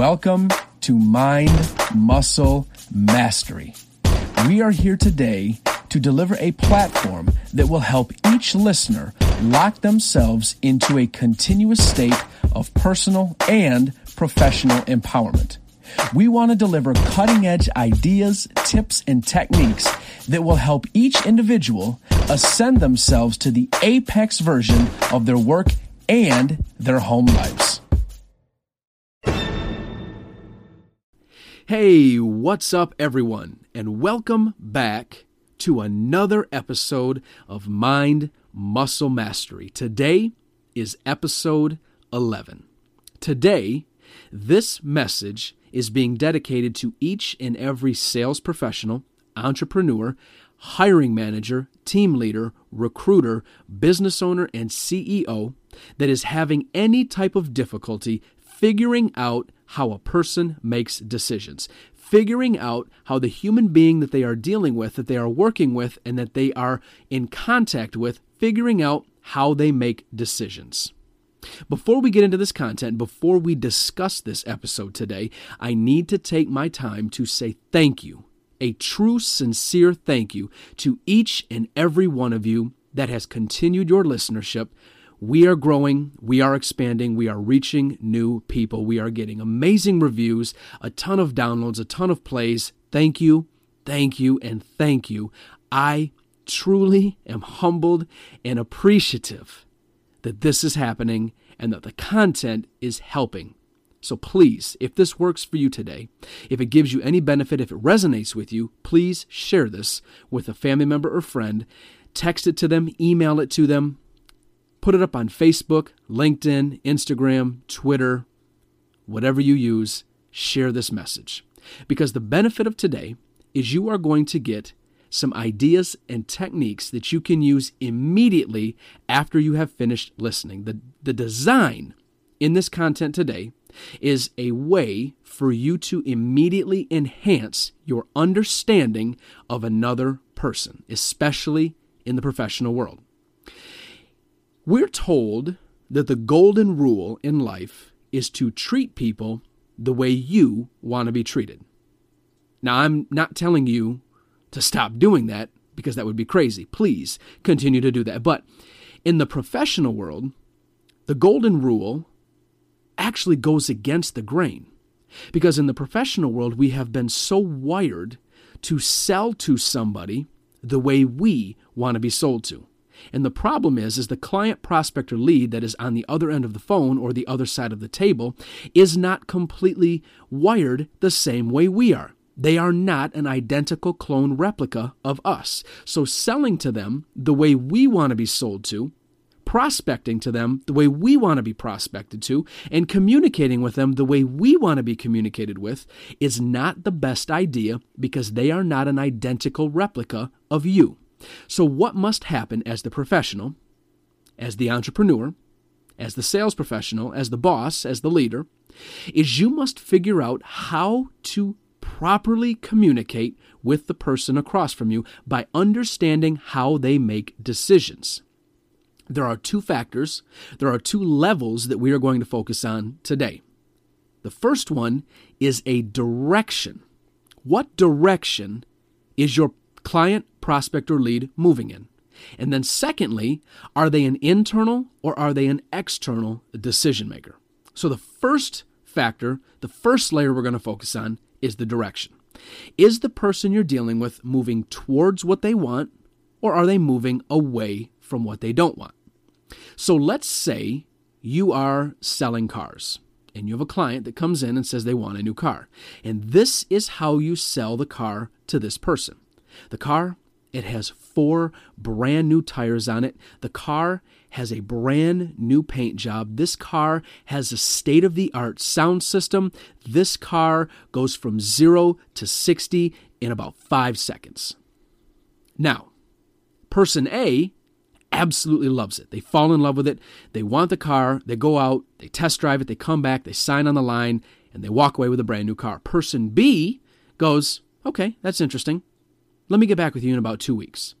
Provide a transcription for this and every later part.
Welcome to Mind Muscle Mastery. We are here today to deliver a platform that will help each listener lock themselves into a continuous state of personal and professional empowerment. We want to deliver cutting edge ideas, tips, and techniques that will help each individual ascend themselves to the apex version of their work and their home lives. Hey, what's up, everyone, and welcome back to another episode of Mind Muscle Mastery. Today is episode 11. Today, this message is being dedicated to each and every sales professional, entrepreneur, hiring manager, team leader, recruiter, business owner, and CEO that is having any type of difficulty figuring out how a person makes decisions, figuring out how the human being that they are dealing with, that they are working with, and that they are in contact with, figuring out how they make decisions. Before we get into this content, before we discuss this episode today, I need to take my time to say thank you, a true, sincere thank you to each and every one of you that has continued your listenership. We are growing, we are expanding, we are reaching new people. We are getting amazing reviews, a ton of downloads, a ton of plays. Thank you, thank you, and thank you. I truly am humbled and appreciative that this is happening and that the content is helping. So please, if this works for you today, if it gives you any benefit, if it resonates with you, please share this with a family member or friend. Text it to them, email it to them, put it up on Facebook, LinkedIn, Instagram, Twitter, whatever you use. Share this message. Because the benefit of today is you are going to get some ideas and techniques that you can use immediately after you have finished listening. The, the design in this content today is a way for you to immediately enhance your understanding of another person, especially in the professional world. We're told that the golden rule in life is to treat people the way you want to be treated. Now, I'm not telling you to stop doing that because that would be crazy. Please continue to do that. But in the professional world, the golden rule actually goes against the grain. Because in the professional world, we have been so wired to sell to somebody the way we want to be sold to. And the problem is is the client prospect or lead that is on the other end of the phone or the other side of the table is not completely wired the same way we are. They are not an identical clone replica of us. So selling to them the way we want to be sold to, prospecting to them the way we want to be prospected to, and communicating with them the way we want to be communicated with is not the best idea because they are not an identical replica of you. So, what must happen as the professional, as the entrepreneur, as the sales professional, as the boss, as the leader, is you must figure out how to properly communicate with the person across from you by understanding how they make decisions. There are two factors, there are two levels that we are going to focus on today. The first one is a direction. What direction is your client, prospect, or lead moving in? And then, secondly, are they an internal or are they an external decision maker? So, the first factor, the first layer we're going to focus on is the direction. Is the person you're dealing with moving towards what they want, or are they moving away from what they don't want? So let's say you are selling cars and you have a client that comes in and says they want a new car. And this is how you sell the car to this person. The car, it has four brand new tires on it. The car has a brand new paint job. This car has a state of the art sound system. This car goes from zero to 60 in about five seconds. Now, person A absolutely loves it. They fall in love with it. They want the car. They go out, they test drive it, they come back, they sign on the line, and they walk away with a brand new car. Person B goes, okay, that's interesting. Let me get back with you in about two weeks.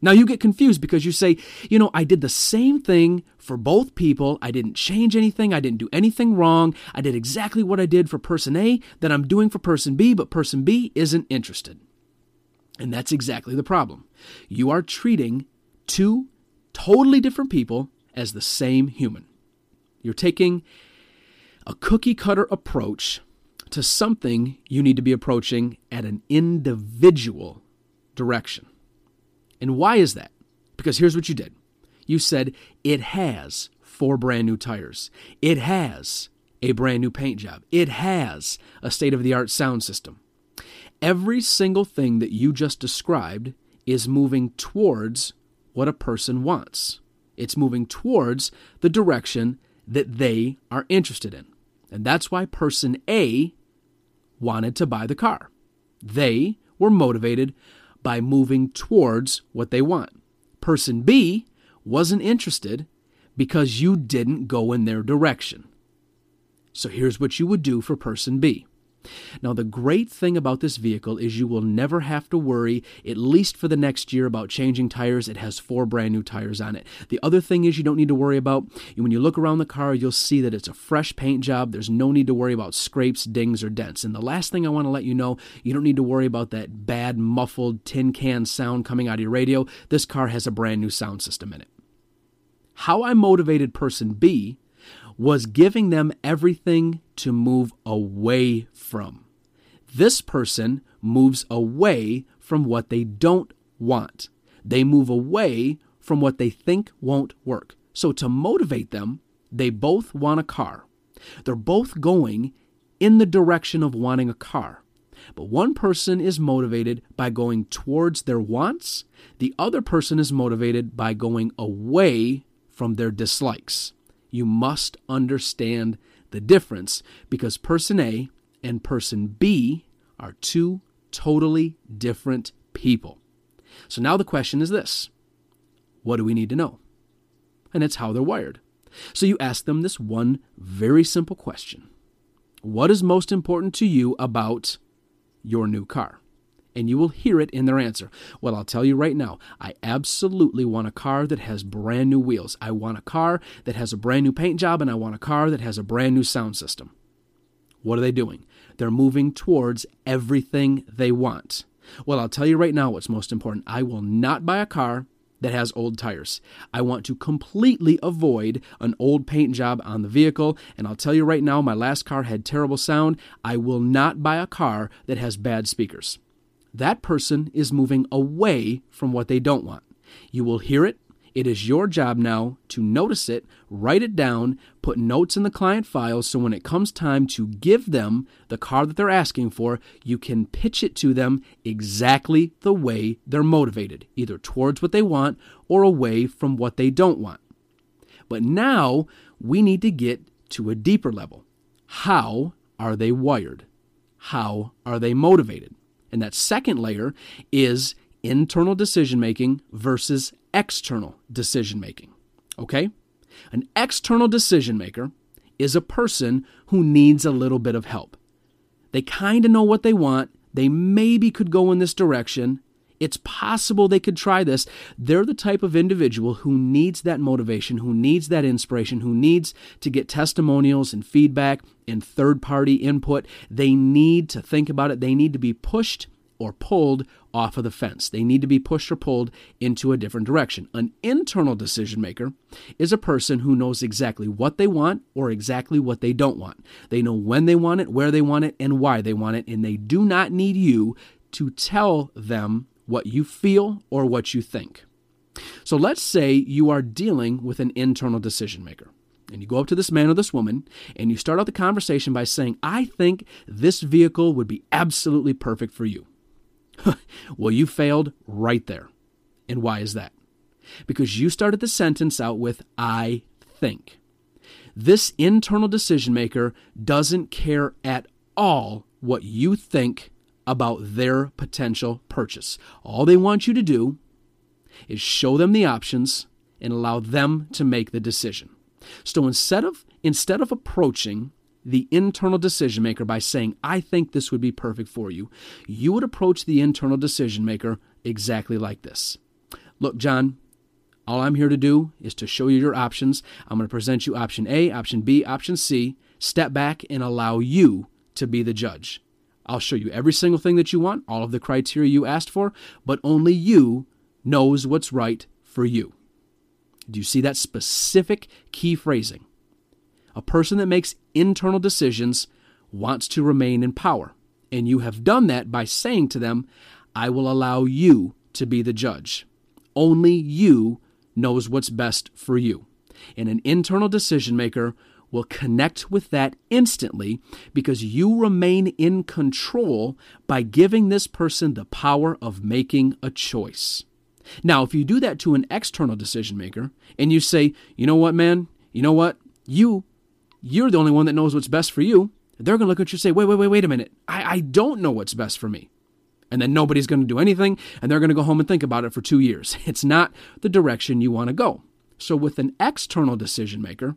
Now you get confused because you say, you know, I did the same thing for both people. I didn't change anything. I didn't do anything wrong. I did exactly what I did for person A that I'm doing for person B, but person B isn't interested. And that's exactly the problem. You are treating two totally different people as the same human. You're taking a cookie cutter approach to something you need to be approaching at an individual direction. And why is that? Because here's what you did you said it has four brand new tires, it has a brand new paint job, it has a state of the art sound system. Every single thing that you just described is moving towards what a person wants. It's moving towards the direction that they are interested in. And that's why person A wanted to buy the car. They were motivated by moving towards what they want. Person B wasn't interested because you didn't go in their direction. So here's what you would do for person B now, the great thing about this vehicle is you will never have to worry, at least for the next year, about changing tires. It has four brand new tires on it. The other thing is you don't need to worry about, when you look around the car, you'll see that it's a fresh paint job. There's no need to worry about scrapes, dings, or dents. And the last thing I want to let you know, you don't need to worry about that bad, muffled tin can sound coming out of your radio. This car has a brand new sound system in it. How I motivated person B was giving them everything to move away from. This person moves away from what they don't want. They move away from what they think won't work. So, to motivate them, they both want a car. They're both going in the direction of wanting a car. But one person is motivated by going towards their wants, the other person is motivated by going away from their dislikes you must understand the difference because person A and person B are two totally different people. So now the question is this What do we need to know? And it's how they're wired. So you ask them this one very simple question What is most important to you about your new car? And you will hear it in their answer. Well, I'll tell you right now, I absolutely want a car that has brand new wheels. I want a car that has a brand new paint job, and I want a car that has a brand new sound system. What are they doing? They're moving towards everything they want. Well, I'll tell you right now what's most important. I will not buy a car that has old tires. I want to completely avoid an old paint job on the vehicle. And I'll tell you right now, my last car had terrible sound. I will not buy a car that has bad speakers that person is moving away from what they don't want. You will hear it. It is your job now to notice it, write it down, put notes in the client file so when it comes time to give them the car that they're asking for, you can pitch it to them exactly the way they're motivated, either towards what they want or away from what they don't want. But now we need to get to a deeper level. How are they wired? How are they motivated? And that second layer is internal decision making versus external decision making. Okay? An external decision maker is a person who needs a little bit of help. They kind of know what they want, they maybe could go in this direction. It's possible they could try this. They're the type of individual who needs that motivation, who needs that inspiration, who needs to get testimonials and feedback and third party input. They need to think about it. They need to be pushed or pulled off of the fence. They need to be pushed or pulled into a different direction. An internal decision maker is a person who knows exactly what they want or exactly what they don't want. They know when they want it, where they want it, and why they want it, and they do not need you to tell them what you feel or what you think. So let's say you are dealing with an internal decision maker. And you go up to this man or this woman and you start out the conversation by saying, I think this vehicle would be absolutely perfect for you. well, you failed right there. And why is that? Because you started the sentence out with, I think. This internal decision maker doesn't care at all what you think about their potential purchase. All they want you to do is show them the options and allow them to make the decision. So instead of instead of approaching the internal decision maker by saying, I think this would be perfect for you, you would approach the internal decision maker exactly like this. Look, John, all I'm here to do is to show you your options. I'm going to present you option A, option B, option C. Step back and allow you to be the judge. I'll show you every single thing that you want, all of the criteria you asked for, but only you knows what's right for you. Do you see that specific key phrasing? A person that makes internal decisions wants to remain in power. And you have done that by saying to them, I will allow you to be the judge. Only you knows what's best for you. And an internal decision maker will connect with that instantly because you remain in control by giving this person the power of making a choice. Now, if you do that to an external decision maker and you say, you know what, man, you know what, you, you're the only one that knows what's best for you, they're going to look at you and say, wait, wait, wait, wait a minute. I, I don't know what's best for me. And then nobody's going to do anything and they're going to go home and think about it for two years. It's not the direction you want to go. So, with an external decision maker,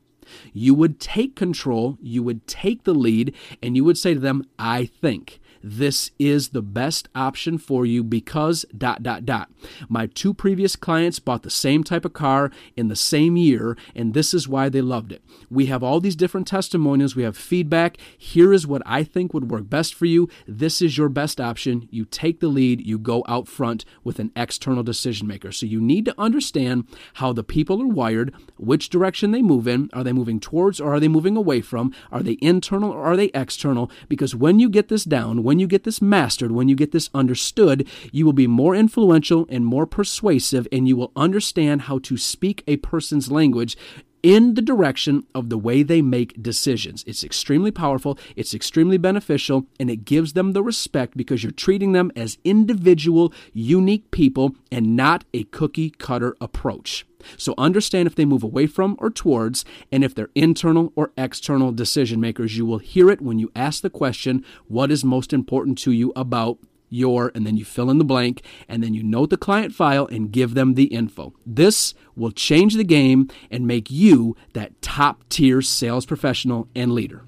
you would take control, you would take the lead, and you would say to them, I think this is the best option for you because dot dot dot. My two previous clients bought the same type of car in the same year and this is why they loved it. We have all these different testimonials, we have feedback. Here is what I think would work best for you. This is your best option. You take the lead, you go out front with an external decision maker. So you need to understand how the people are wired, which direction they move in. Are they moving towards or are they moving away from? Are they internal or are they external? Because when you get this down, when you get this mastered, when you get this understood, you will be more influential and more persuasive, and you will understand how to speak a person's language in the direction of the way they make decisions. It's extremely powerful, it's extremely beneficial, and it gives them the respect because you're treating them as individual, unique people and not a cookie cutter approach. So understand if they move away from or towards, and if they're internal or external decision makers. You will hear it when you ask the question, What is most important to you about your, and then you fill in the blank, and then you note the client file and give them the info. This will change the game and make you that top tier sales professional and leader.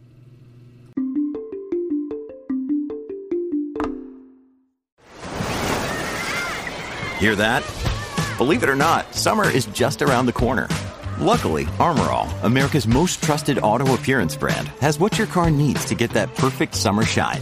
Hear that? Believe it or not, summer is just around the corner. Luckily, Armor All, America's most trusted auto appearance brand, has what your car needs to get that perfect summer shine.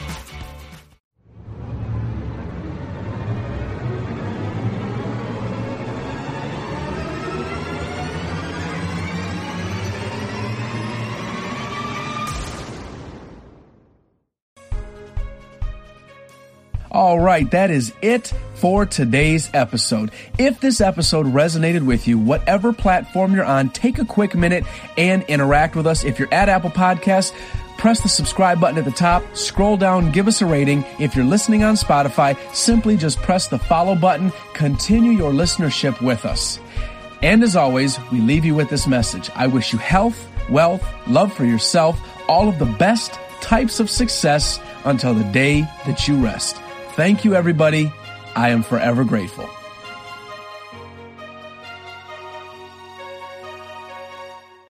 All right, that is it for today's episode. If this episode resonated with you, whatever platform you're on, take a quick minute and interact with us. If you're at Apple Podcasts, press the subscribe button at the top, scroll down, give us a rating. If you're listening on Spotify, simply just press the follow button, continue your listenership with us. And as always, we leave you with this message. I wish you health, wealth, love for yourself, all of the best types of success until the day that you rest. Thank you, everybody. I am forever grateful.